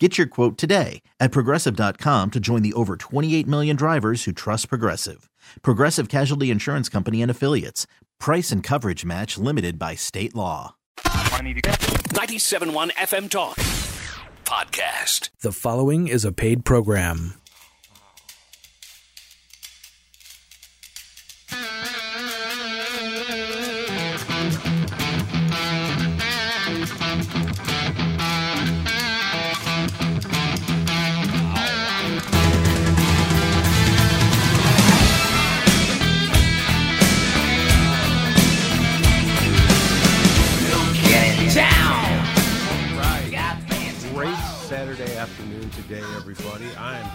Get your quote today at progressive.com to join the over 28 million drivers who trust Progressive. Progressive Casualty Insurance Company and Affiliates. Price and coverage match limited by state law. 97.1 FM Talk Podcast. The following is a paid program.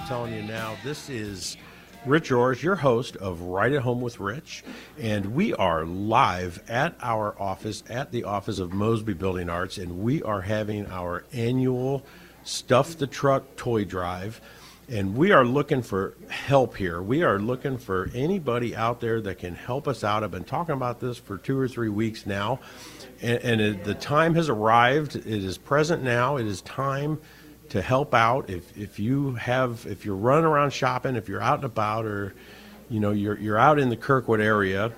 Telling you now, this is Rich Orrs, your host of Right at Home with Rich, and we are live at our office at the office of Mosby Building Arts, and we are having our annual Stuff the Truck toy drive. And we are looking for help here. We are looking for anybody out there that can help us out. I've been talking about this for two or three weeks now, and, and it, the time has arrived. It is present now. It is time to help out. If if you have if you're running around shopping, if you're out and about, or you know you're you're out in the Kirkwood area,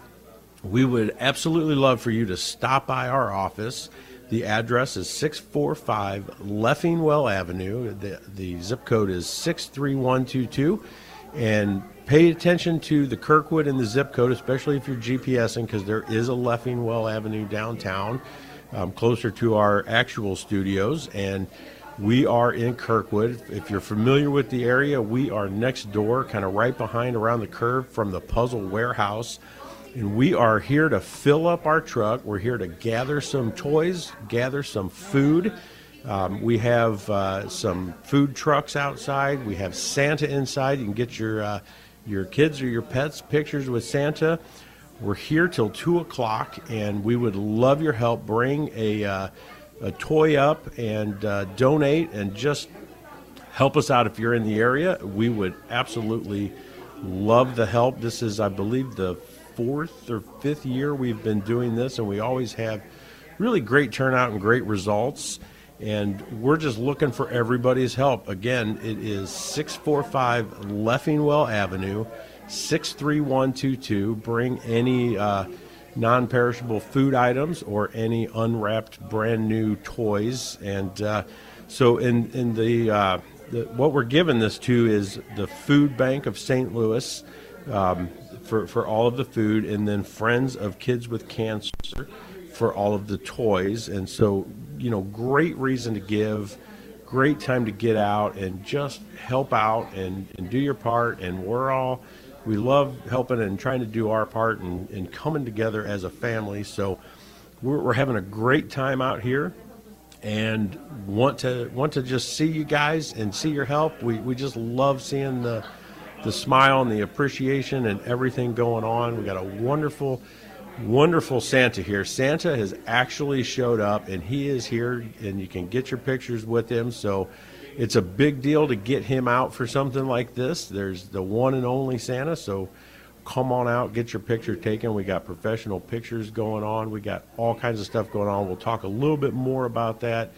we would absolutely love for you to stop by our office. The address is 645 Leffingwell Avenue. The, the zip code is 63122. And pay attention to the Kirkwood and the zip code, especially if you're GPSing, because there is a Leffingwell Avenue downtown, um, closer to our actual studios. And we are in Kirkwood. If you're familiar with the area, we are next door, kind of right behind around the curve from the Puzzle Warehouse. And we are here to fill up our truck. We're here to gather some toys, gather some food. Um, we have uh, some food trucks outside. We have Santa inside. You can get your uh, your kids or your pets pictures with Santa. We're here till two o'clock, and we would love your help. Bring a uh, a toy up and uh, donate, and just help us out if you're in the area. We would absolutely love the help. This is, I believe, the fourth or fifth year we've been doing this, and we always have really great turnout and great results. And we're just looking for everybody's help. Again, it is 645 Leffingwell Avenue, 63122. Bring any uh, non perishable food items or any unwrapped brand new toys. And uh, so, in, in the, uh, the, what we're giving this to is the Food Bank of St. Louis. Um, for, for all of the food, and then Friends of Kids with Cancer for all of the toys. And so, you know, great reason to give, great time to get out and just help out and, and do your part. And we're all, we love helping and trying to do our part and, and coming together as a family. So we're, we're having a great time out here and want to want to just see you guys and see your help. We, we just love seeing the the smile and the appreciation and everything going on. We got a wonderful, wonderful Santa here. Santa has actually showed up and he is here, and you can get your pictures with him. So it's a big deal to get him out for something like this. There's the one and only Santa. So come on out, get your picture taken. We got professional pictures going on, we got all kinds of stuff going on. We'll talk a little bit more about that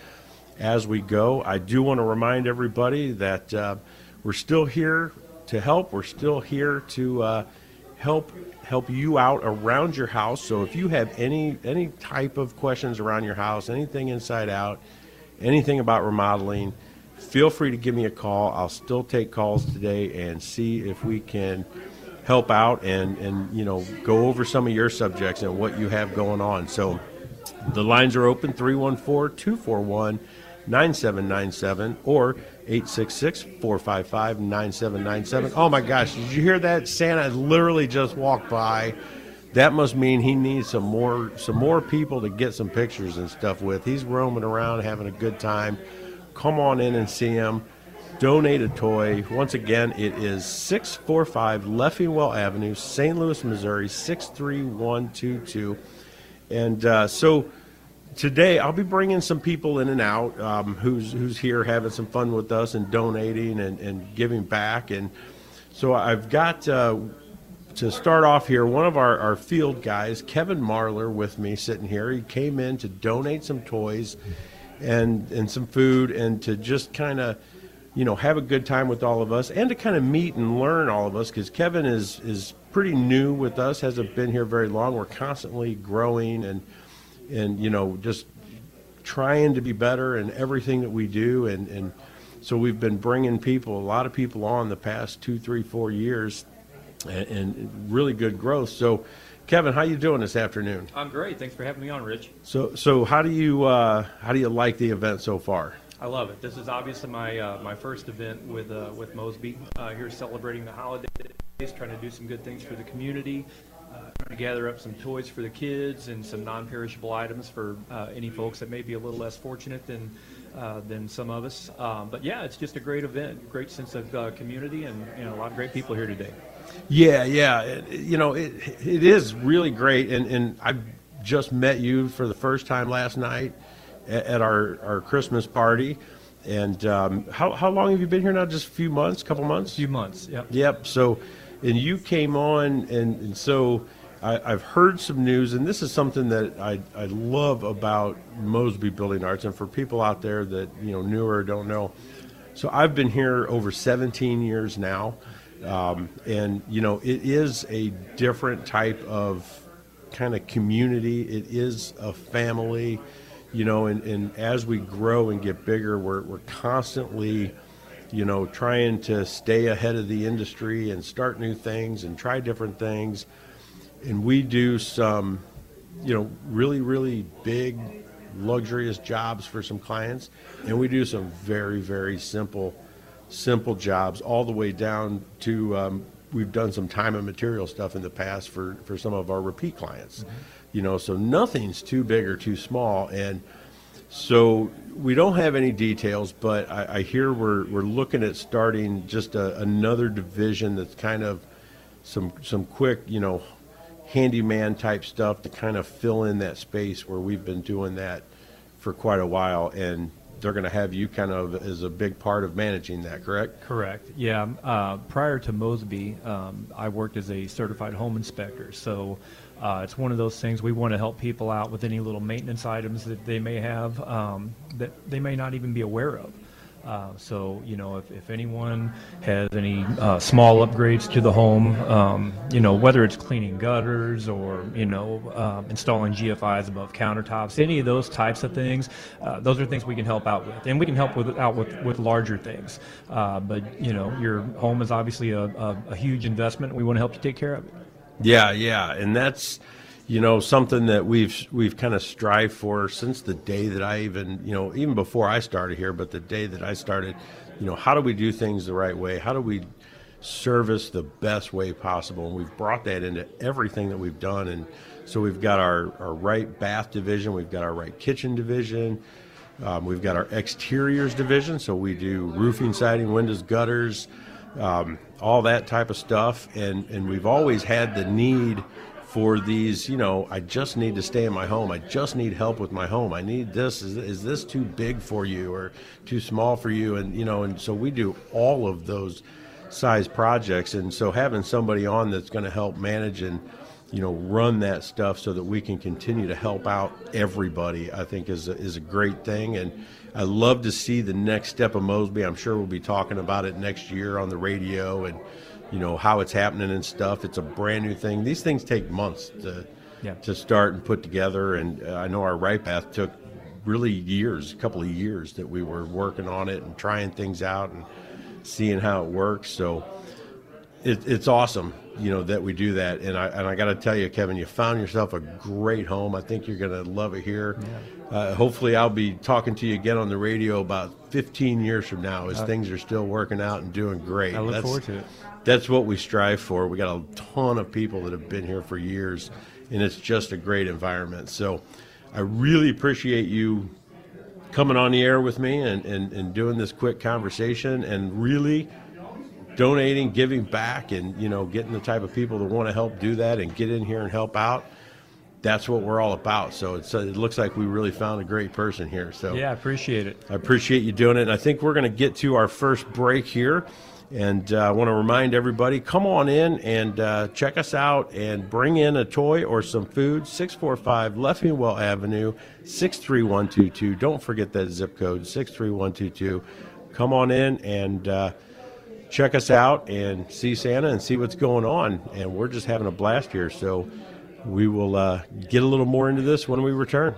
as we go. I do want to remind everybody that uh, we're still here to help. We're still here to uh, help help you out around your house. So if you have any any type of questions around your house, anything inside out, anything about remodeling, feel free to give me a call. I'll still take calls today and see if we can help out and and you know go over some of your subjects and what you have going on. So the lines are open 314 241 9797 or 866 455 9797. Oh my gosh, did you hear that? Santa literally just walked by. That must mean he needs some more some more people to get some pictures and stuff with. He's roaming around having a good time. Come on in and see him. donate a toy. Once again, it is 645 Leffingwell Avenue, St. Louis, Missouri, 63122. And uh, so today I'll be bringing some people in and out um, who's, who's here having some fun with us and donating and, and giving back. And so I've got. Uh, to start off here, one of our, our field guys, Kevin Marler, with me sitting here. He came in to donate some toys and and some food and to just kind of you know have a good time with all of us and to kind of meet and learn all of us because Kevin is is pretty new with us hasn't been here very long. We're constantly growing and and you know just trying to be better in everything that we do. And and so we've been bringing people a lot of people on the past two three four years and, and really good growth. So Kevin, how are you doing this afternoon? I'm great. Thanks for having me on, Rich. So, so how do you uh, how do you like the event so far? I love it. This is obviously my uh, my first event with uh, with Mosby. Uh, here celebrating the holidays, trying to do some good things for the community, uh, trying to gather up some toys for the kids and some non-perishable items for uh, any folks that may be a little less fortunate than. Uh, than some of us, um, but yeah, it's just a great event, great sense of uh, community, and you know, a lot of great people here today. Yeah, yeah. It, you know, it it is really great, and and I just met you for the first time last night at, at our our Christmas party. And um, how how long have you been here now? Just a few months, a couple months. A few months. Yep. Yep. So, and you came on, and, and so. I, I've heard some news, and this is something that I, I love about Mosby Building Arts. And for people out there that you know newer or don't know, so I've been here over 17 years now, um, and you know, it is a different type of kind of community. It is a family, you know, and, and as we grow and get bigger, we're, we're constantly, you know, trying to stay ahead of the industry and start new things and try different things. And we do some, you know, really, really big, luxurious jobs for some clients. And we do some very, very simple simple jobs all the way down to um, we've done some time and material stuff in the past for, for some of our repeat clients. Mm-hmm. You know, so nothing's too big or too small. And so we don't have any details, but I, I hear we're, we're looking at starting just a, another division that's kind of some some quick, you know, handyman type stuff to kind of fill in that space where we've been doing that for quite a while. And they're going to have you kind of as a big part of managing that, correct? Correct. Yeah. Uh, prior to Mosby, um, I worked as a certified home inspector. So uh, it's one of those things we want to help people out with any little maintenance items that they may have um, that they may not even be aware of. Uh, so, you know, if, if anyone has any uh, small upgrades to the home, um, you know, whether it's cleaning gutters or, you know, um, installing GFIs above countertops, any of those types of things, uh, those are things we can help out with. And we can help with, out with, with larger things. Uh, but, you know, your home is obviously a, a, a huge investment. We want to help you take care of it. Yeah, yeah. And that's you know something that we've we've kind of strived for since the day that I even you know even before I started here, but the day that I started, you know, how do we do things the right way? How do we service the best way possible? And we've brought that into everything that we've done. And so we've got our our right bath division, we've got our right kitchen division. Um, we've got our exteriors division, so we do roofing, siding, windows, gutters, um, all that type of stuff. And, and we've always had the need for these, you know, I just need to stay in my home. I just need help with my home. I need this. Is, is this too big for you or too small for you? And, you know, and so we do all of those size projects. And so having somebody on that's going to help manage and, you know, run that stuff so that we can continue to help out everybody, I think is a, is a great thing. And I love to see the next step of Mosby. I'm sure we'll be talking about it next year on the radio and, you know how it's happening and stuff. It's a brand new thing. These things take months to yeah. to start and put together. And uh, I know our right path took really years, a couple of years that we were working on it and trying things out and seeing how it works. So it, it's awesome, you know, that we do that. And I and I got to tell you, Kevin, you found yourself a great home. I think you're going to love it here. Yeah. Uh, hopefully, I'll be talking to you again on the radio about 15 years from now as uh, things are still working out and doing great. I look That's, forward to it that's what we strive for. We got a ton of people that have been here for years, and it's just a great environment. So I really appreciate you coming on the air with me and, and, and doing this quick conversation and really donating, giving back, and you know, getting the type of people that want to help do that and get in here and help out. That's what we're all about. So it's, uh, it looks like we really found a great person here. So Yeah, I appreciate it. I appreciate you doing it. And I think we're going to get to our first break here. And uh, I want to remind everybody come on in and uh, check us out and bring in a toy or some food. 645 Leffingwell Avenue, 63122. Don't forget that zip code, 63122. Come on in and uh, check us out and see Santa and see what's going on. And we're just having a blast here. So we will uh, get a little more into this when we return.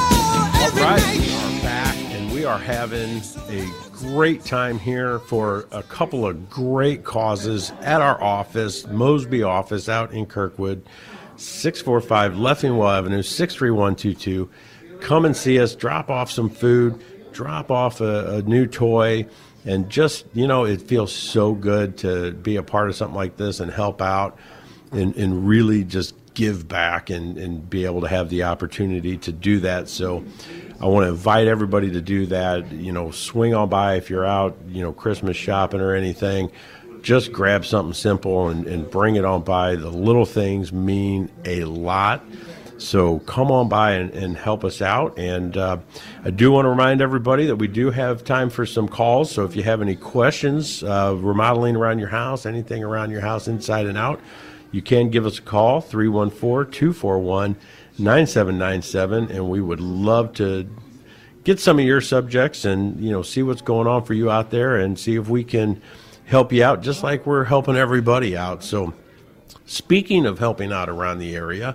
All right, we are back and we are having a great time here for a couple of great causes at our office, Mosby office out in Kirkwood, 645 Leffingwell Avenue, 63122. Come and see us, drop off some food, drop off a, a new toy, and just, you know, it feels so good to be a part of something like this and help out and, and really just give back and, and be able to have the opportunity to do that. So I want to invite everybody to do that. You know, swing on by if you're out, you know, Christmas shopping or anything. Just grab something simple and, and bring it on by. The little things mean a lot. So come on by and, and help us out. And uh, I do want to remind everybody that we do have time for some calls. So if you have any questions, uh, remodeling around your house, anything around your house inside and out, you can give us a call 314 241 9797 and we would love to get some of your subjects and you know see what's going on for you out there and see if we can help you out just like we're helping everybody out so speaking of helping out around the area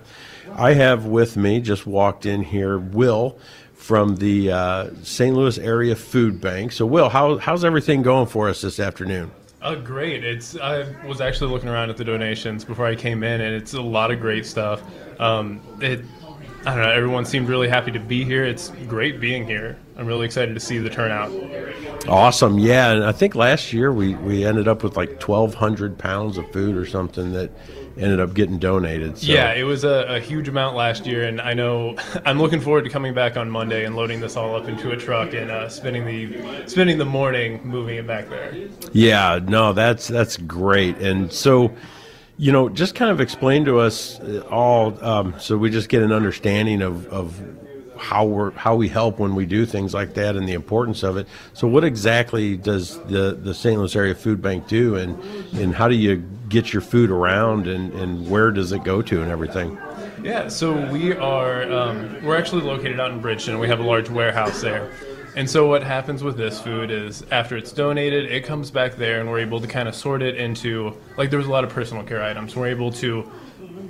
i have with me just walked in here will from the uh, st louis area food bank so will how, how's everything going for us this afternoon Uh, great. It's I was actually looking around at the donations before I came in, and it's a lot of great stuff. Um, it, I don't know. Everyone seemed really happy to be here. It's great being here. I'm really excited to see the turnout. Awesome, yeah. And I think last year we, we ended up with like 1,200 pounds of food or something that ended up getting donated. So. Yeah, it was a, a huge amount last year, and I know I'm looking forward to coming back on Monday and loading this all up into a truck and uh, spending the spending the morning moving it back there. Yeah, no, that's that's great. And so, you know, just kind of explain to us all, um, so we just get an understanding of, of how we're how we help when we do things like that and the importance of it. So, what exactly does the the St. Louis Area Food Bank do, and and how do you get your food around, and and where does it go to, and everything? Yeah, so we are um, we're actually located out in Bridgeton. We have a large warehouse there, and so what happens with this food is after it's donated, it comes back there, and we're able to kind of sort it into like there was a lot of personal care items. We're able to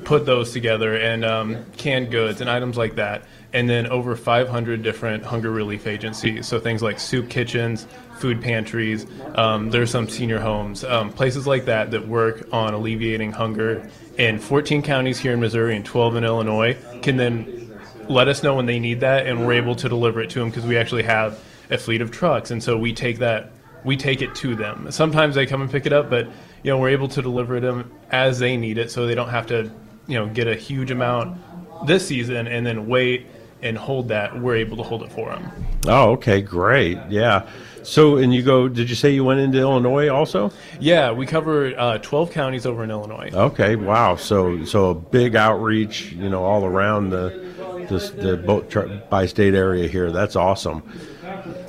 put those together and um, canned goods and items like that, and then over 500 different hunger relief agencies. So things like soup kitchens, food pantries. Um, there's some senior homes, um, places like that that work on alleviating hunger in 14 counties here in Missouri and 12 in Illinois. Can then let us know when they need that, and we're able to deliver it to them because we actually have a fleet of trucks, and so we take that we take it to them. Sometimes they come and pick it up, but you know we're able to deliver it to them as they need it, so they don't have to you know get a huge amount this season and then wait and hold that. We're able to hold it for them. Oh, okay, great, yeah. So, and you go? Did you say you went into Illinois also? Yeah, we cover uh, 12 counties over in Illinois. Okay, wow. So, so a big outreach, you know, all around the this the boat tri- bi-state area here. That's awesome.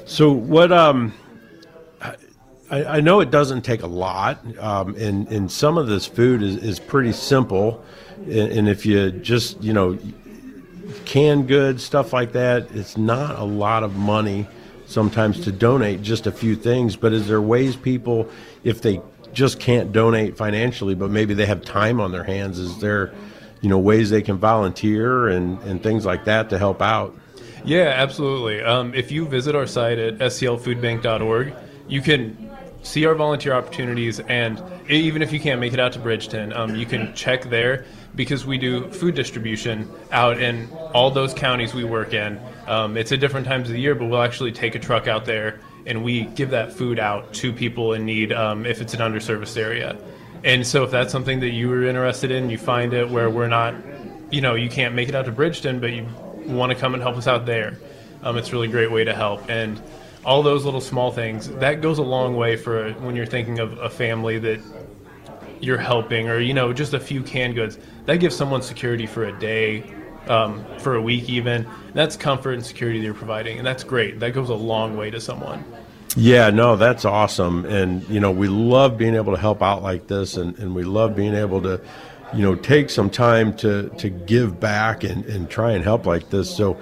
So, what? Um, I, I know it doesn't take a lot, um, and and some of this food is, is pretty simple, and, and if you just you know canned goods stuff like that, it's not a lot of money sometimes to donate just a few things. But is there ways people, if they just can't donate financially, but maybe they have time on their hands, is there you know ways they can volunteer and, and things like that to help out? Yeah, absolutely. Um, if you visit our site at stlfoodbank.org, you can see our volunteer opportunities, and even if you can't make it out to Bridgeton, um, you can check there because we do food distribution out in all those counties we work in. Um, it's at different times of the year, but we'll actually take a truck out there and we give that food out to people in need um, if it's an underserviced area. And so, if that's something that you were interested in, you find it where we're not, you know, you can't make it out to Bridgeton, but you want to come and help us out there, um, it's a really great way to help. And all those little small things that goes a long way for when you're thinking of a family that you're helping, or you know, just a few canned goods. That gives someone security for a day, um, for a week, even. That's comfort and security that you're providing, and that's great. That goes a long way to someone. Yeah, no, that's awesome. And, you know, we love being able to help out like this, and, and we love being able to, you know, take some time to, to give back and, and try and help like this. So,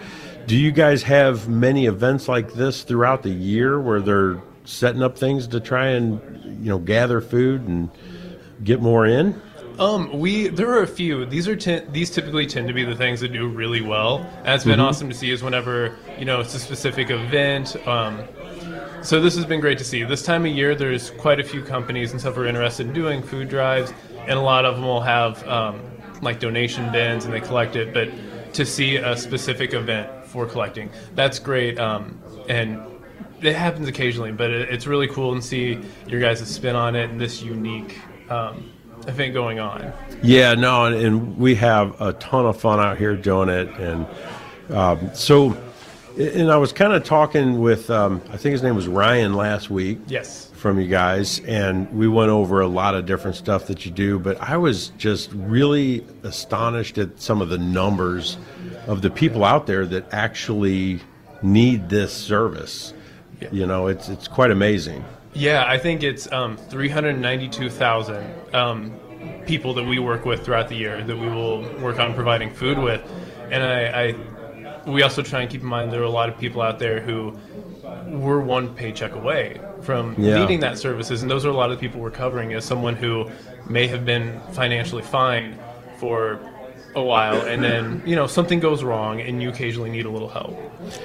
do you guys have many events like this throughout the year where they're setting up things to try and, you know, gather food and get more in? Um, we there are a few. These are t- these typically tend to be the things that do really well. And it's been awesome to see is whenever you know it's a specific event. Um, so this has been great to see. This time of year, there's quite a few companies and stuff are interested in doing food drives, and a lot of them will have um, like donation bins and they collect it. But to see a specific event for collecting, that's great. Um, and it happens occasionally, but it, it's really cool to see your guys' spin on it and this unique um, event going on. Yeah, no, and, and we have a ton of fun out here doing it. And um, so, and I was kind of talking with, um, I think his name was Ryan last week. Yes. From you guys, and we went over a lot of different stuff that you do, but I was just really astonished at some of the numbers of the people out there that actually need this service. Yeah. You know, it's it's quite amazing. Yeah, I think it's um, 392,000 um, people that we work with throughout the year that we will work on providing food with. And I, I, we also try and keep in mind there are a lot of people out there who we're one paycheck away from Yeah. needing that services. And those are a lot of the people we're covering as someone who may have been financially fine for a while and then, you know, something goes wrong and you occasionally need a little help.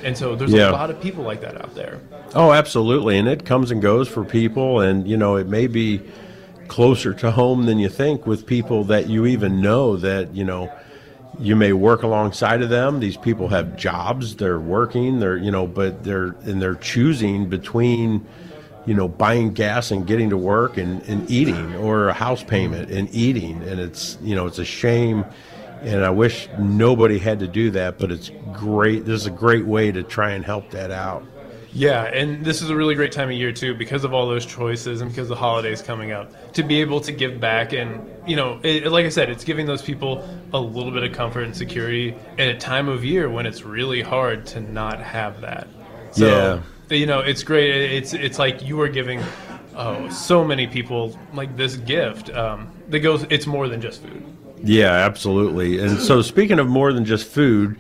And so there's Yeah. a lot of people like that out there. Oh, absolutely. And it comes and goes for people. And, you know, it may be closer to home than you think with people that you even know that, you know, you may work alongside of them. These people have jobs, they're working, they're, you know, but they're, and they're choosing between, you know, buying gas and getting to work and, and eating or a house payment and eating. And it's, you know, it's a shame. And I wish nobody had to do that, but it's great. This is a great way to try and help that out. Yeah, and this is a really great time of year too because of all those choices and because the holidays coming up to be able to give back and you know, it, like I said, it's giving those people a little bit of comfort and security at a time of year when it's really hard to not have that. So, you know, it's great. It's it's like you are giving oh so many people like this gift um, that goes. It's more than just food. Yeah, absolutely. And so, speaking of more than just food,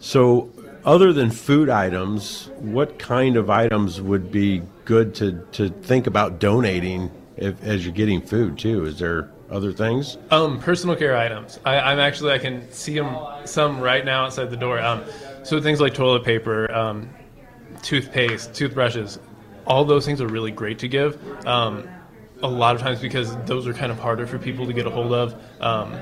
so other than food items, what kind of items would be good to, to think about donating if, as you're getting food too? Is there other things? Um, personal care items. I, I'm actually I can see them some right now outside the door. Um, so things like toilet paper, um, toothpaste, toothbrushes, all those things are really great to give. Um, a lot of times because those are kind of harder for people to get a hold of. Um,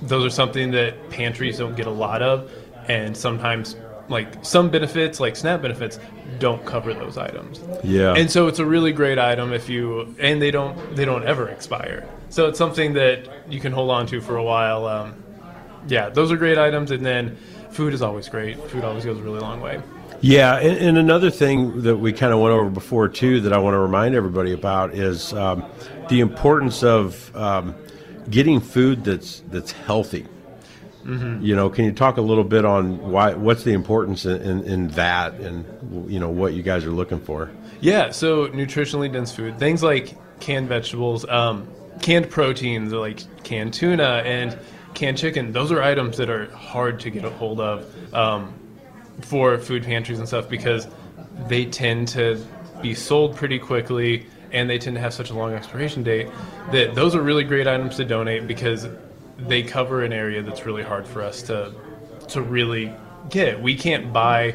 those are something that pantries don't get a lot of, and sometimes like some benefits, like SNAP benefits, don't cover those items. Yeah. And so it's a really great item if you and they don't they don't ever expire. So it's something that you can hold on to for a while. Um, yeah, those are great items, and then food is always great. Food always goes a really long way. Yeah, and, and another thing that we kind of went over before too that I want to remind everybody about is um, the importance of um, getting food that's that's healthy. You know, can you talk a little bit on why? What's the importance in, in, in that, and you know what you guys are looking for? Yeah, so nutritionally dense food, things like canned vegetables, um, canned proteins like canned tuna and canned chicken. Those are items that are hard to get a hold of um, for food pantries and stuff because they tend to be sold pretty quickly and they tend to have such a long expiration date that those are really great items to donate because they cover an area that's really hard for us to to really get. We can't buy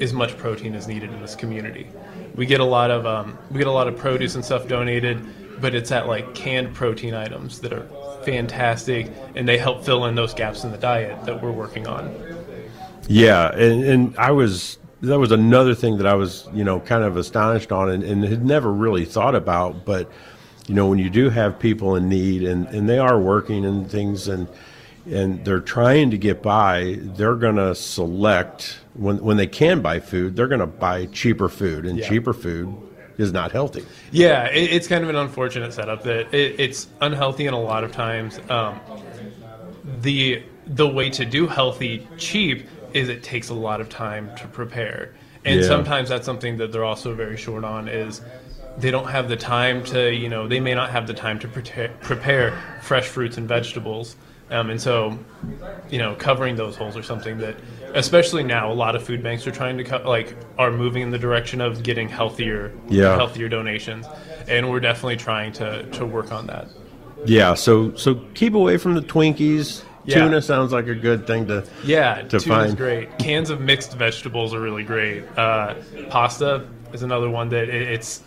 as much protein as needed in this community. We get a lot of um, we get a lot of produce and stuff donated, but it's at like canned protein items that are fantastic and they help fill in those gaps in the diet that we're working on. Yeah, and, and I was that was another thing that I was you know kind of astonished on and, and had never really thought about. But you know when you do have people in need and, and they are working and things and and they're trying to get by, they're going to select when when they can buy food, they're going to buy cheaper food, and Yeah. cheaper food is not healthy. Yeah, it, it's kind of an unfortunate setup that it, it's unhealthy, and a lot of times um, the the way to do healthy cheap is it takes a lot of time to prepare, and Yeah. sometimes that's something that they're also very short on is they don't have the time to you know they may not have the time to prepare, prepare fresh fruits and vegetables. Um, and so, you know, covering those holes are something that, especially now, a lot of food banks are trying to co- like are moving in the direction of getting healthier, Yeah. healthier donations, and we're definitely trying to to work on that. Yeah, so so keep away from the Twinkies. Yeah. Tuna sounds like a good thing to. Yeah, To tuna's find- great. Cans of mixed vegetables are really great. Uh, pasta is another one that it, it's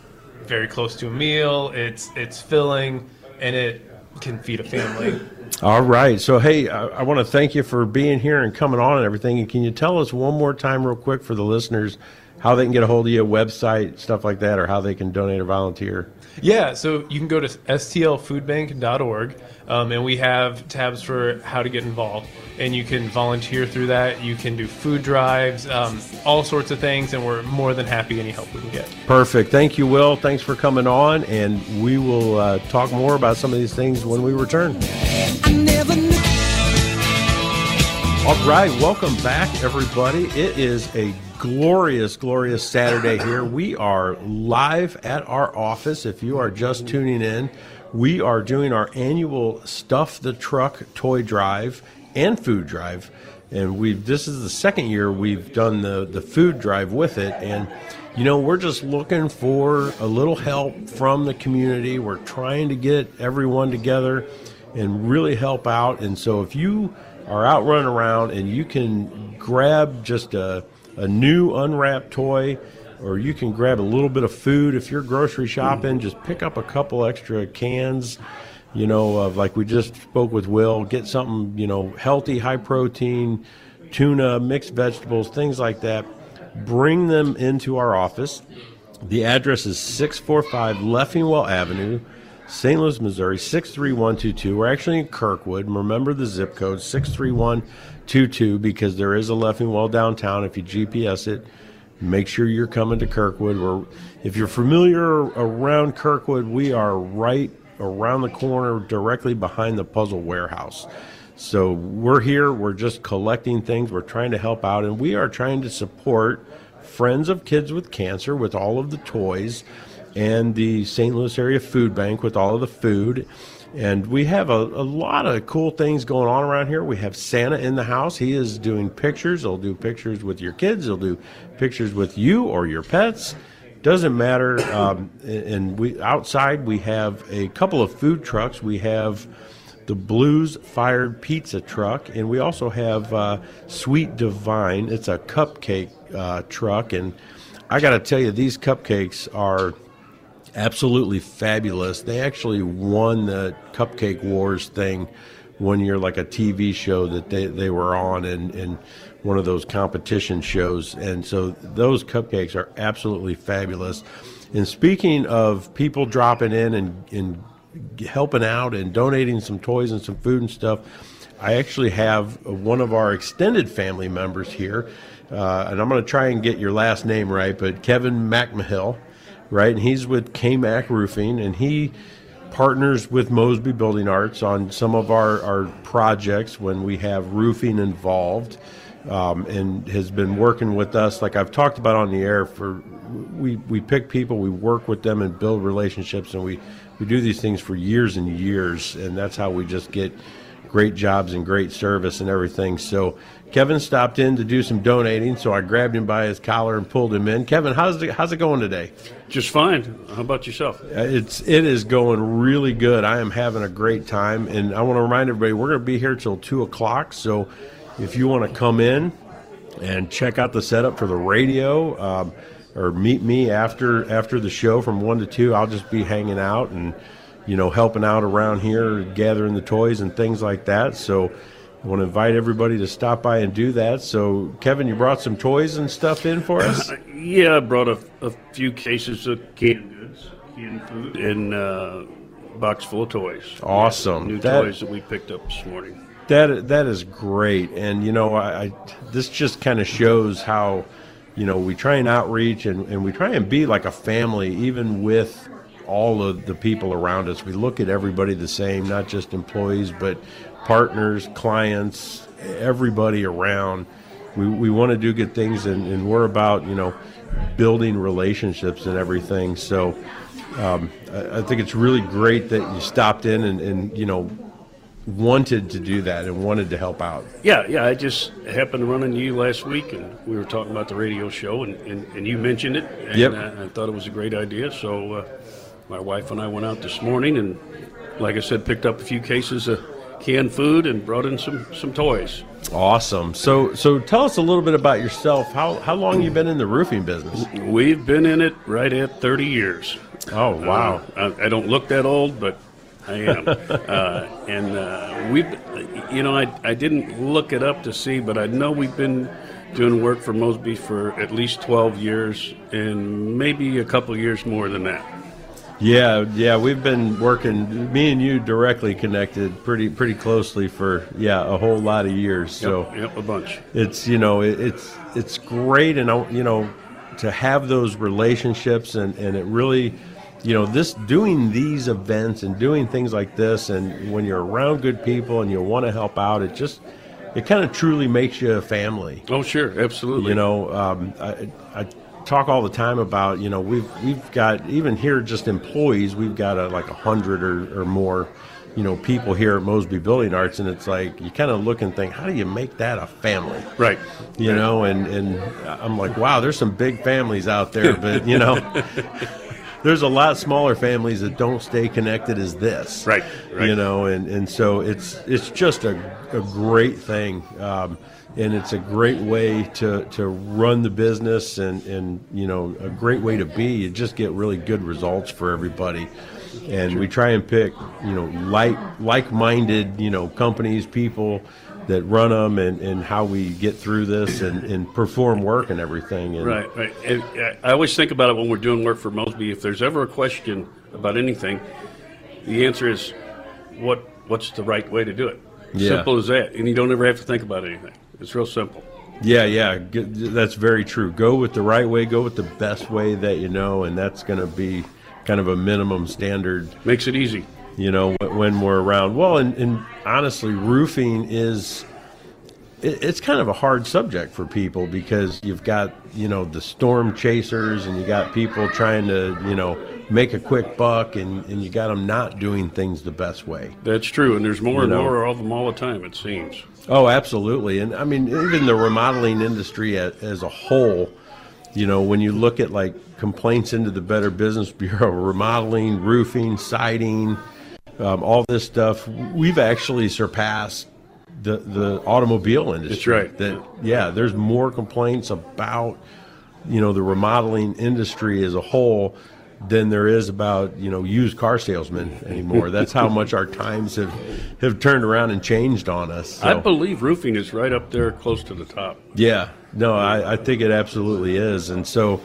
very close to a meal. It's it's filling, and it can feed a family. All right. So, hey, I, I want to thank you for being here and coming on and everything. And can you tell us one more time, real quick, for the listeners, how they can get a hold of you, website, stuff like that, or how they can donate or volunteer? Yeah, so you can go to stlfoodbank.org, um, and we have tabs for how to get involved. And you can volunteer through that. You can do food drives, um, all sorts of things, and we're more than happy any help we can get. Perfect. Thank you, Will. Thanks for coming on. And we will uh, talk more about some of these things when we return. All right, welcome back, everybody. It is a glorious, glorious Saturday here. We are live at our office. If you are just tuning in, we are doing our annual Stuff the Truck toy drive and food drive. And we've this is the second year we've done the, the food drive with it. And you know, we're just looking for a little help from the community. We're trying to get everyone together and really help out. And so if you are out running around and you can grab just a, a new unwrapped toy or you can grab a little bit of food. If you're grocery shopping just pick up a couple extra cans you know of like we just spoke with will get something you know healthy high protein tuna mixed vegetables things like that. Bring them into our office. The address is 645 Leffingwell Avenue, St. Louis, Missouri 63122. We're actually in Kirkwood. Remember the zip code 63122 because there is a Leffingwell downtown. If you GPS it, make sure you're coming to Kirkwood. We're, if you're familiar around Kirkwood, we are right around the corner directly behind the Puzzle Warehouse. So we're here, we're just collecting things, we're trying to help out, and we are trying to support Friends of Kids with Cancer with all of the toys and the St. Louis Area Food Bank with all of the food. And we have a, a lot of cool things going on around here. We have Santa in the house. He is doing pictures. He'll do pictures with your kids, he'll do pictures with you or your pets. Doesn't matter. Um, and we outside we have a couple of food trucks. We have the Blues Fired Pizza Truck, and we also have uh, Sweet Divine. It's a cupcake uh, truck, and I got to tell you, these cupcakes are absolutely fabulous. They actually won the Cupcake Wars thing one year, like a TV show that they, they were on, and, and one of those competition shows. And so those cupcakes are absolutely fabulous. And speaking of people dropping in and, and helping out and donating some toys and some food and stuff, I actually have one of our extended family members here, uh, and I'm going to try and get your last name right, but Kevin McMahill, right? And he's with KMAC Roofing, and he partners with Mosby Building Arts on some of our, our projects when we have roofing involved. Um, and has been working with us, like I've talked about on the air. For we we pick people, we work with them, and build relationships, and we we do these things for years and years, and that's how we just get great jobs and great service and everything. So Kevin stopped in to do some donating, so I grabbed him by his collar and pulled him in. Kevin, how's it, how's it going today? Just fine. How about yourself? Uh, It's it is going really good. I am having a great time, and I want to remind everybody we're going to be here till two o'clock. So if you want to come in and check out the setup for the radio, um, or meet me after after the show from one to two, I'll just be hanging out and you know helping out around here, gathering the toys and things like that. So. I want to invite everybody to stop by and do that. So, Kevin, you brought some toys and stuff in for us? Yeah, I brought a, a few cases of canned goods, canned food, and uh, a box full of toys. Awesome. New That- toys that we picked up this morning. That that is great, and you know, I, I this just kind of shows how, you know, we try and outreach and, and we try and be like a family, even with all of the people around us. We look at everybody the same, not just employees, but partners, clients, everybody around. We, we want to do good things, and, and we're about you know building relationships and everything. So um, I, I think it's really great that you stopped in and, and you know wanted to do that and wanted to help out. Yeah, yeah. I just happened to run into you last week, and we were talking about the radio show, and, and, and you mentioned it, and Yep. uh, I thought it was a great idea. So uh, my wife and I went out this morning, and like I said, picked up a few cases of canned food and brought in some some toys. Awesome. So so tell us a little bit about yourself. How how long you been in the roofing business? We've been in it right at 30 years. Oh wow. Uh, I, I don't look that old, but I am. uh, and uh, we, you know, I, I didn't look it up to see, but I know we've been doing work for Mosby for at least 12 years and maybe a couple years more than that. Yeah, yeah, we've been working me and you directly connected pretty pretty closely for yeah, a whole lot of years. So Yep, yep, a bunch. it's you know it, it's it's great and I- you know to have those relationships and and it really you know this doing these events and doing things like this and when you're around good people and you want to help out it just it kind of truly makes you a family Oh, sure, absolutely. you know um, I, I talk all the time about you know we've we've got even here just employees we've got a, like a hundred or, or more you know people here at Mosby Building Arts and it's like you kind of look and think how do you make that a family right. you know and and i'm like wow there's some big families out there but you know there's a lot smaller families that don't stay connected as this Right, right. you know and and so it's it's just a, a great thing um, and it's a great way to to run the business and and you know a great way to be you just get really good results for everybody and we try and pick you know like like-minded you know companies people that run them and, and how we get through this and, and perform work and everything and Right, right. And, uh, I always think about it when we're doing work for Mosby. If there's ever a question about anything, the answer is, what What's the right way to do it? Yeah. Simple as that, and you don't ever have to think about anything. It's real simple. Yeah, yeah, that's very true. Go with the right way, go with the best way that you know, and that's going to be kind of a minimum standard, Makes it easy. you know, when we're around. Well, and, and honestly, roofing is it, it's kind of a hard subject for people because you've got you know the storm chasers and you got people trying to you know make a quick buck and, and you got them not doing things the best way. That's true, and there's more and know. more of them all the time. It seems. Oh, absolutely. And I mean, even the remodeling industry as, as a whole, you know, when you look at like complaints into the Better Business Bureau, remodeling, roofing, siding, um, all this stuff, we've actually surpassed the, the automobile industry. That's right. That, yeah, there's more complaints about, you know, the remodeling industry as a whole than there is about you know used car salesmen anymore. That's how much our times have have turned around and changed on us. I believe roofing is right up there, close to the top. yeah, no, I, I think it absolutely is, and so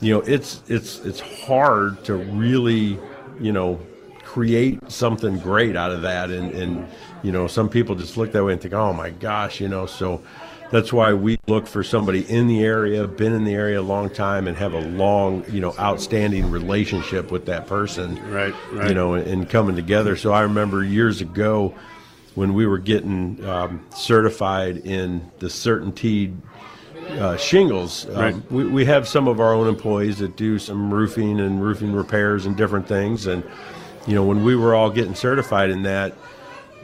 you know it's it's it's hard to really you know create something great out of that, and and you know some people just look that way and think, oh my gosh, you know, so. That's why we look for somebody in the area, been in the area a long time, and have a long, you know, outstanding relationship with that person. Right, right. You know, and, and coming together. So I remember years ago when we were getting um, certified in the CertainTeed uh, shingles. Um, Right. we, we have some of our own employees that do some roofing and roofing repairs and different things. And, you know, when we were all getting certified in that,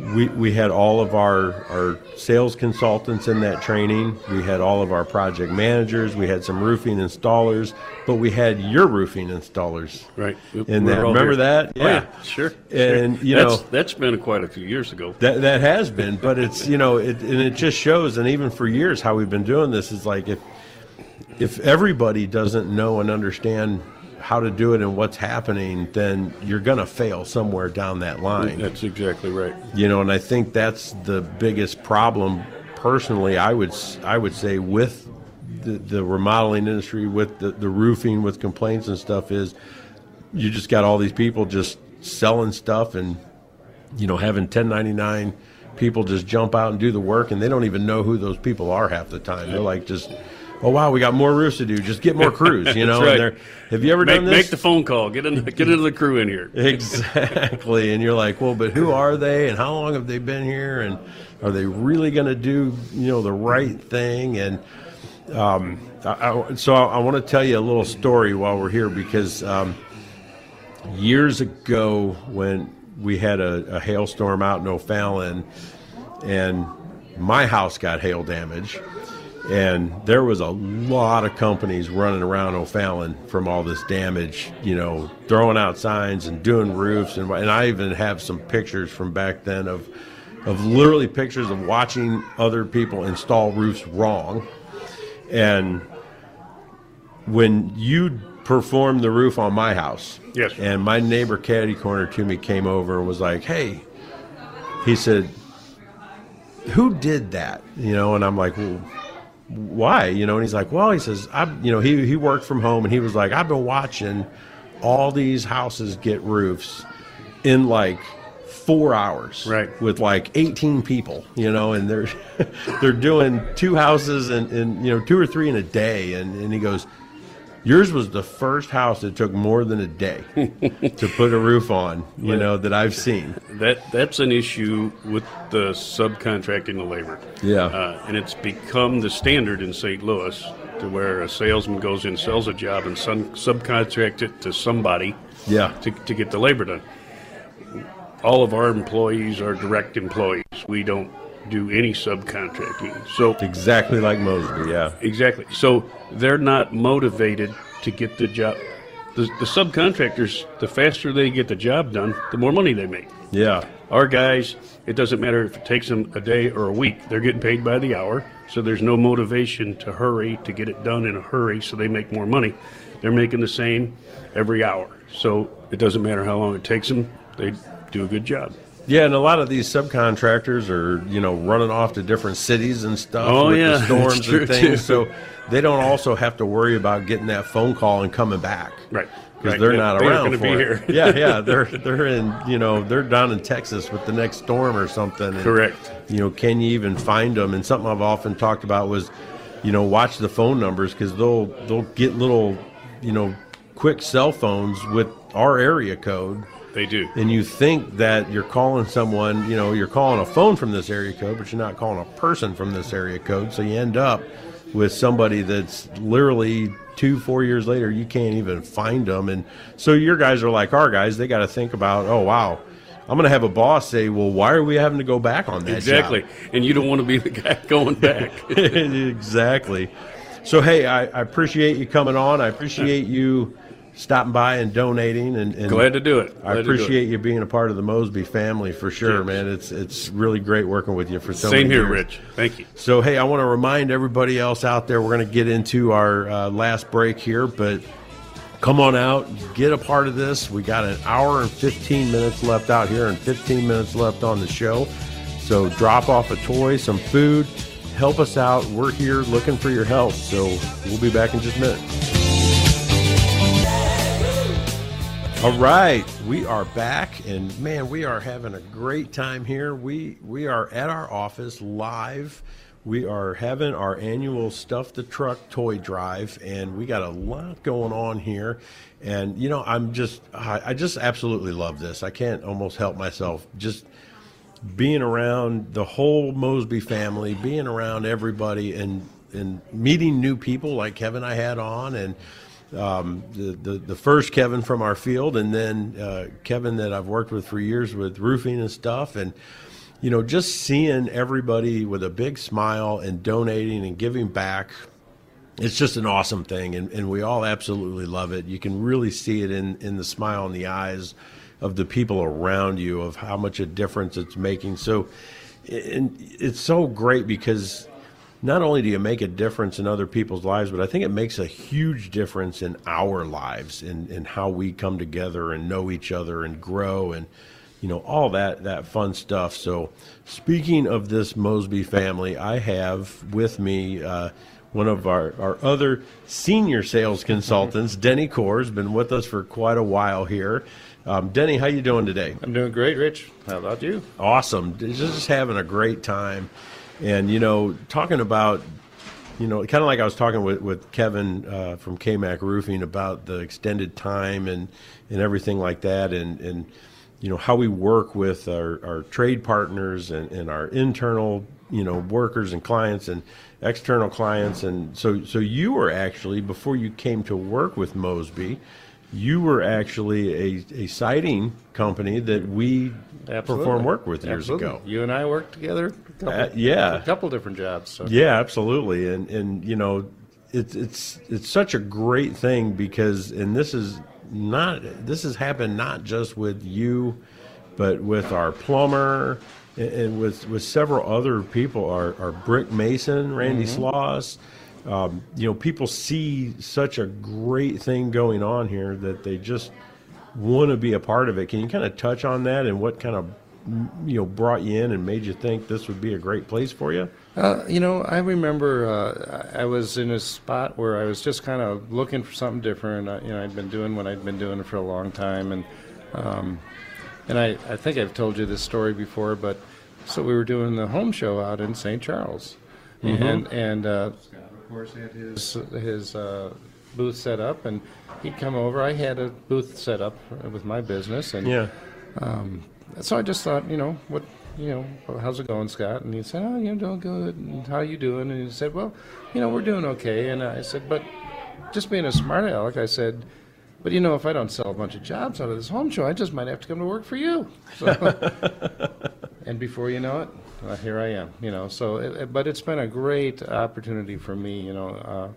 we, we had all of our, our sales consultants in that training. We had all of our project managers. We had some roofing installers, but we had your roofing installers. Right. In We're that, remember here. that? Oh, yeah, sure. And, sure. you that's, know- that's been quite a few years ago. That that has been, but it's you know, it, and it just shows, and even for years, how we've been doing this is like if if everybody doesn't know and understand how to do it and what's happening, then you're gonna fail somewhere down that line. That's exactly right. You know, and I think that's the biggest problem. Personally, I would I would say with the, the remodeling industry, with the, the roofing, with complaints and stuff, is you just got all these people just selling stuff and you know having 1099 people just jump out and do the work, and they don't even know who those people are half the time. They're like just. Oh wow, we got more roofs to do. Just get more crews, you know. Right. have you ever Make, done this? make the phone call. Get in, get into the crew in here. Exactly. And you're like, well, but who are they and how long have they been here and are they really going to do, you know, the right thing? And um, I, I, so I, I want to tell you a little story while we're here because um, years ago when we had a, a hailstorm out in O'Fallon and my house got hail damage and there was a lot of companies running around O'Fallon from all this damage, you know, throwing out signs and doing roofs, and and I even have some pictures from back then of of literally pictures of watching other people install roofs wrong, and when you performed the roof on my house, Yes. and my neighbor caddy corner to me came over and was like, "Hey," he said, "Who did that?" You know, and I'm like, "Well." Why? You know, and he's like, well, he says, I, you know, he, he worked from home and he was like, I've been watching all these houses get roofs in like four hours, Right. With like 18 people, you know, and they're, they're doing two houses and, and, you know, two or three in a day. And, and he goes, yours was the first house that took more than a day to put a roof on, you know, that I've seen. That that's an issue with the subcontracting the labor. Yeah. uh, and it's become the standard in St. Louis to where a salesman goes in, sells a job, and sun, subcontract it to somebody. Yeah. To, to get the labor done. All of our employees are direct employees. We don't do any subcontracting. So Exactly like Mosby. Yeah. Exactly. So they're not motivated to get the job. The, the subcontractors, the faster they get the job done, the more money they make. Yeah. Our guys, it doesn't matter if it takes them a day or a week. They're getting paid by the hour, so there's no motivation to hurry to get it done in a hurry so they make more money. They're making the same every hour. So it doesn't matter how long it takes them, they do a good job. Yeah, and a lot of these subcontractors are, you know, running off to different cities and stuff Oh, with yeah, the storms and things. too. So they don't also have to worry about getting that phone call and coming back. Right. Because Right. they're They- not they aren't around for be it. here. yeah, yeah, they're they're in, you know, they're down in Texas with the next storm or something. and, Correct. You know, can you even find them? And something I've often talked about was, you know, watch the phone numbers because they'll they'll get little, you know, quick cell phones with our area code They do. and you think that you're calling someone, you know, you're calling a phone from this area code, but you're not calling a person from this area code. So you end up with somebody that's literally two, four years later, you can't even find them. And so your guys are like our guys. They got to think about, oh, wow, I'm going to have a boss say, well, why are we having to go back on that? Exactly. job? And you don't want to be the guy going back. exactly. So hey, I, I appreciate you coming on. I appreciate you stopping by and donating. And, and Glad to do it. Glad I do it. appreciate you being a part of the Mosby family for sure, Yes. man. It's it's really great working with you for so Same here, years. Rich. Thank you. So hey, I want to remind everybody else out there. We're going to get into our uh, last break here, but come on out, get a part of this. We got an hour and 15 minutes left out here, and 15 minutes left on the show. So drop off a toy, some food, help us out. We're here looking for your help. So we'll be back in just a minute. All right, we are back, and man, we are having a great time here. We we are at our office live. We are having our annual Stuff the Truck toy drive, and we got a lot going on here. And you know, I'm just I, I just absolutely love this. I can't almost help myself. Just being around the whole Mosby family, being around everybody, and and meeting new people like Kevin I had on, and um, the, the the first Kevin from our field, and then uh, Kevin that I've worked with for years with roofing and stuff, and you know just seeing everybody with a big smile and donating and giving back it's just an awesome thing. And, and we all absolutely love it. You can really see it in, in the smile in the eyes of the people around you of how much a difference it's making. So and it's so great because not only do you make a difference in other people's lives but i think it makes a huge difference in our lives and, and how we come together and know each other and grow and you know all that that fun stuff so speaking of this mosby family i have with me uh, one of our, our other senior sales consultants denny Core, has been with us for quite a while here Um, Denny, how you doing today? I'm doing great, Rich. How about you? Awesome. Just having a great time. And, you know, talking about, you know, kind of like I was talking with, with Kevin uh, from KMAC Roofing about the extended time and, and everything like that. And, and, you know, how we work with our, our trade partners and, and our internal, you know, workers and clients and external clients. And so, so you were actually, before you came to work with Mosby, you were actually a, a siding company that we Absolutely. performed work with years Absolutely. ago. You and I worked together. Couple, Uh, yeah. a couple different jobs. So. Yeah, absolutely. And and you know, it's it's it's such a great thing because and this is not this has happened not just with you, but with our plumber and, and with with several other people. Our our brick mason, Randy Sloss. Um, you know, people see such a great thing going on here that they just want to be a part of it. Can you kind of touch on that and what kind of you know brought you in and made you think this would be a great place for you? Uh, you know, I remember uh, I I was in a spot where I was just kind of looking for something different. Uh, you know, I'd been doing what I'd been doing for a long time, and um, and I, I think I've told you this story before, but so we were doing the home show out in St. Charles, and and uh, Scott, of course, had his his uh, booth set up, and he'd come over. I had a booth set up with my business, and Yeah. um, so I just thought, you know, what, you know, how's it going, Scott? And he said, oh, you're doing good. And how you doing? And he said, well, you know, we're doing okay. And I said, but just being a smart aleck, I said, but you know, if I don't sell a bunch of jobs out of this home show, I just might have to come to work for you. So, and before you know it, uh, here I am. You know, so it, it- but it's been a great opportunity for me. You know, uh,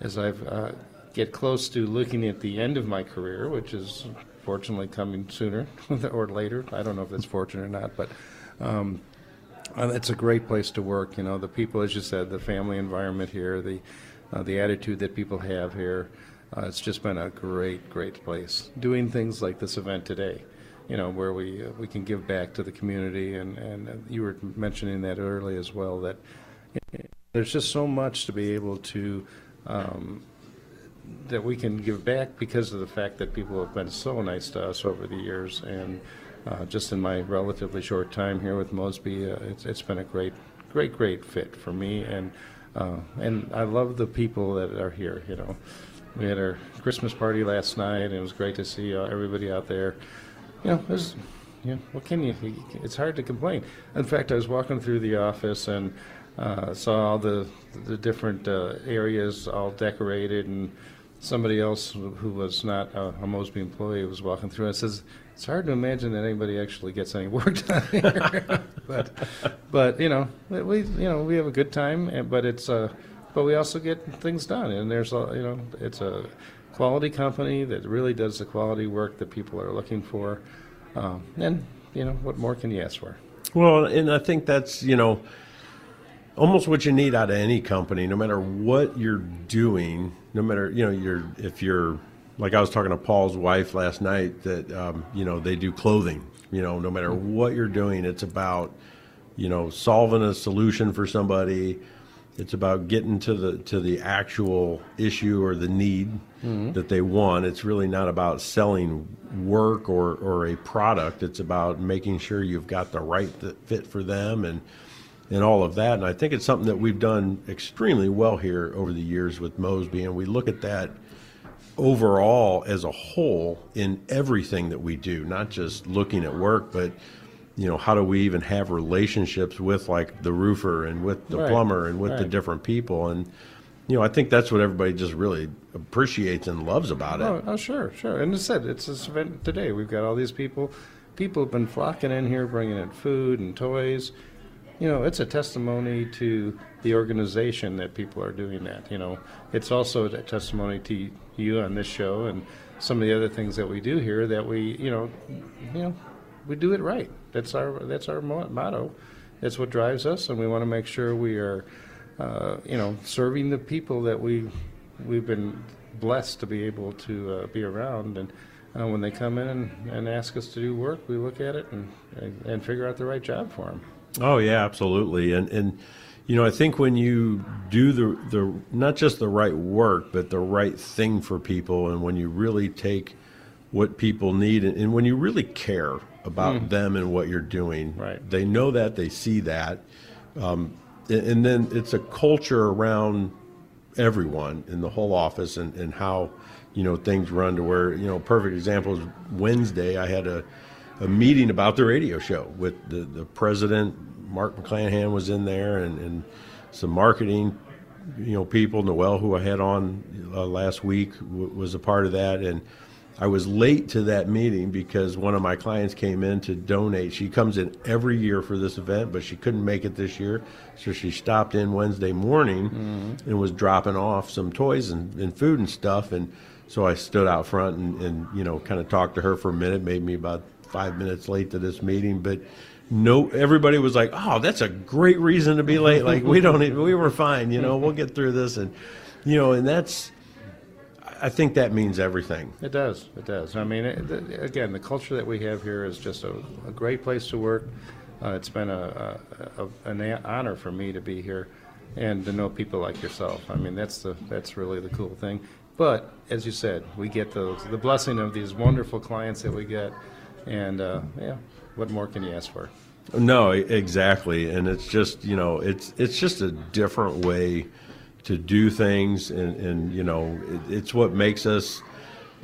as I've uh, get close to looking at the end of my career, which is fortunately coming sooner or later. I don't know if that's fortunate or not, but. Um, it's a great place to work. You know, the people, as you said, the family environment here, the uh, the attitude that people have here. Uh, it's just been a great, great place. Doing things like this event today, you know, where we uh, we can give back to the community, and and uh, you were mentioning that early as well. That there's just so much to be able to. Um, that we can give back because of the fact that people have been so nice to us over the years, and uh, just in my relatively short time here with Mosby, uh, it's, it's been a great, great, great fit for me, and uh, and I love the people that are here. You know, we had our Christmas party last night, and it was great to see uh, everybody out there. You know, there's, you know, what can you? It's hard to complain. In fact, I was walking through the office and uh, saw all the the different uh, areas all decorated, and somebody else who was not a, a Mosby employee was walking through and says, "It's hard to imagine that anybody actually gets any work done here." but, but you know, we you know we have a good time, and, but it's uh, but we also get things done, and there's a you know it's a quality company that really does the quality work that people are looking for, um, and you know what more can you ask for? Well, and I think that's you know almost what you need out of any company, no matter what you're doing, no matter you know you're if you're like I was talking to Paul's wife last night that um, you know they do clothing. You know, no matter what you're doing, it's about you know solving a solution for somebody. It's about getting to the to the actual issue or the need that they want. It's really not about selling work or, or a product. It's about making sure you've got the right fit for them and and all of that. And I think it's something that we've done extremely well here over the years with Mosby, and we look at that overall as a whole in everything that we do, not just looking at work, but you know, how do we even have relationships with like the roofer and with the Right, plumber and with the different people and you know, I think that's what everybody just really appreciates and loves about it. Oh, oh, sure, sure. And as I said, it's this event today. We've got all these people. People have been flocking in here, bringing in food and toys. You know, it's a testimony to the organization that people are doing that. You know, it's also a testimony to you on this show and some of the other things that we do here that we, you know, you know, we do it right. That's our that's our motto. That's what drives us, and we want to make sure we are, uh, you know, serving the people that we we've been blessed to be able to uh, be around. And uh, when they come in and, and ask us to do work, we look at it and, and, and figure out the right job for them. Oh yeah, absolutely. And and you know, I think when you do the the not just the right work, but the right thing for people, and when you really take what people need, and, and when you really care about them and what you're doing, Right. they know that, they see that, um, and, and then it's a culture around everyone in the whole office and, and how you know things run to where you know perfect example is Wednesday I had a, a meeting about the radio show with the, the president Mark McClanahan was in there and, and some marketing you know people Noel who I had on uh, last week w- was a part of that and I was late to that meeting because one of my clients came in to donate. She comes in every year for this event, but she couldn't make it this year. So she stopped in Wednesday morning and was dropping off some toys and, and food and stuff. And so I stood out front and, and you know, kind of talked to her for a minute, made me about five minutes late to this meeting. But no, everybody was like, oh, that's a great reason to be late. Like, we don't, need, we were fine, you know, we'll get through this. And, you know, and that's, I think that means everything. It does. It does. I mean, it, the, again, the culture that we have here is just a, a great place to work. Uh, it's been a, a, an honor for me to be here and to know people like yourself. I mean, that's the that's really the cool thing. But as you said, we get those the blessing of these wonderful clients that we get, and uh, yeah, what more can you ask for? No, exactly, and it's just you know it's it's just a different way to do things, and, and you know it, it's what makes us,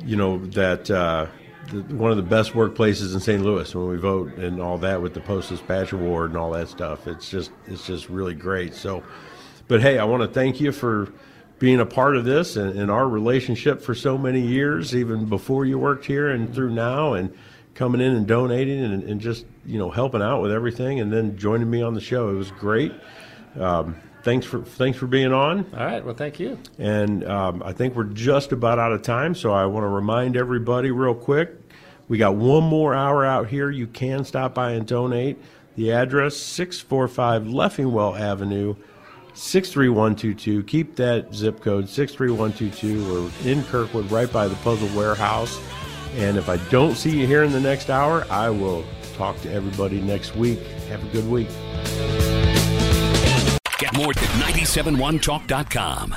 you know, that uh, the, one of the best workplaces in St. Louis when we vote and all that with the Post Dispatch Award and all that stuff. It's just it's just really great. So, but hey, I want to thank you for being a part of this and, and our relationship for so many years, even before you worked here and through now, and coming in and donating and, and just you know helping out with everything, and then joining me on the show. It was great. Um, thanks for thanks for being on. All right. Well, thank you. And um, I think we're just about out of time, so I want to remind everybody real quick. We got one more hour out here. You can stop by and donate. The address 645 Leffingwell Avenue, 63122. Keep that zip code 63122. We're in Kirkwood, right by the Puzzle Warehouse. And if I don't see you here in the next hour, I will talk to everybody next week. Have a good week. Get more at 971talk.com.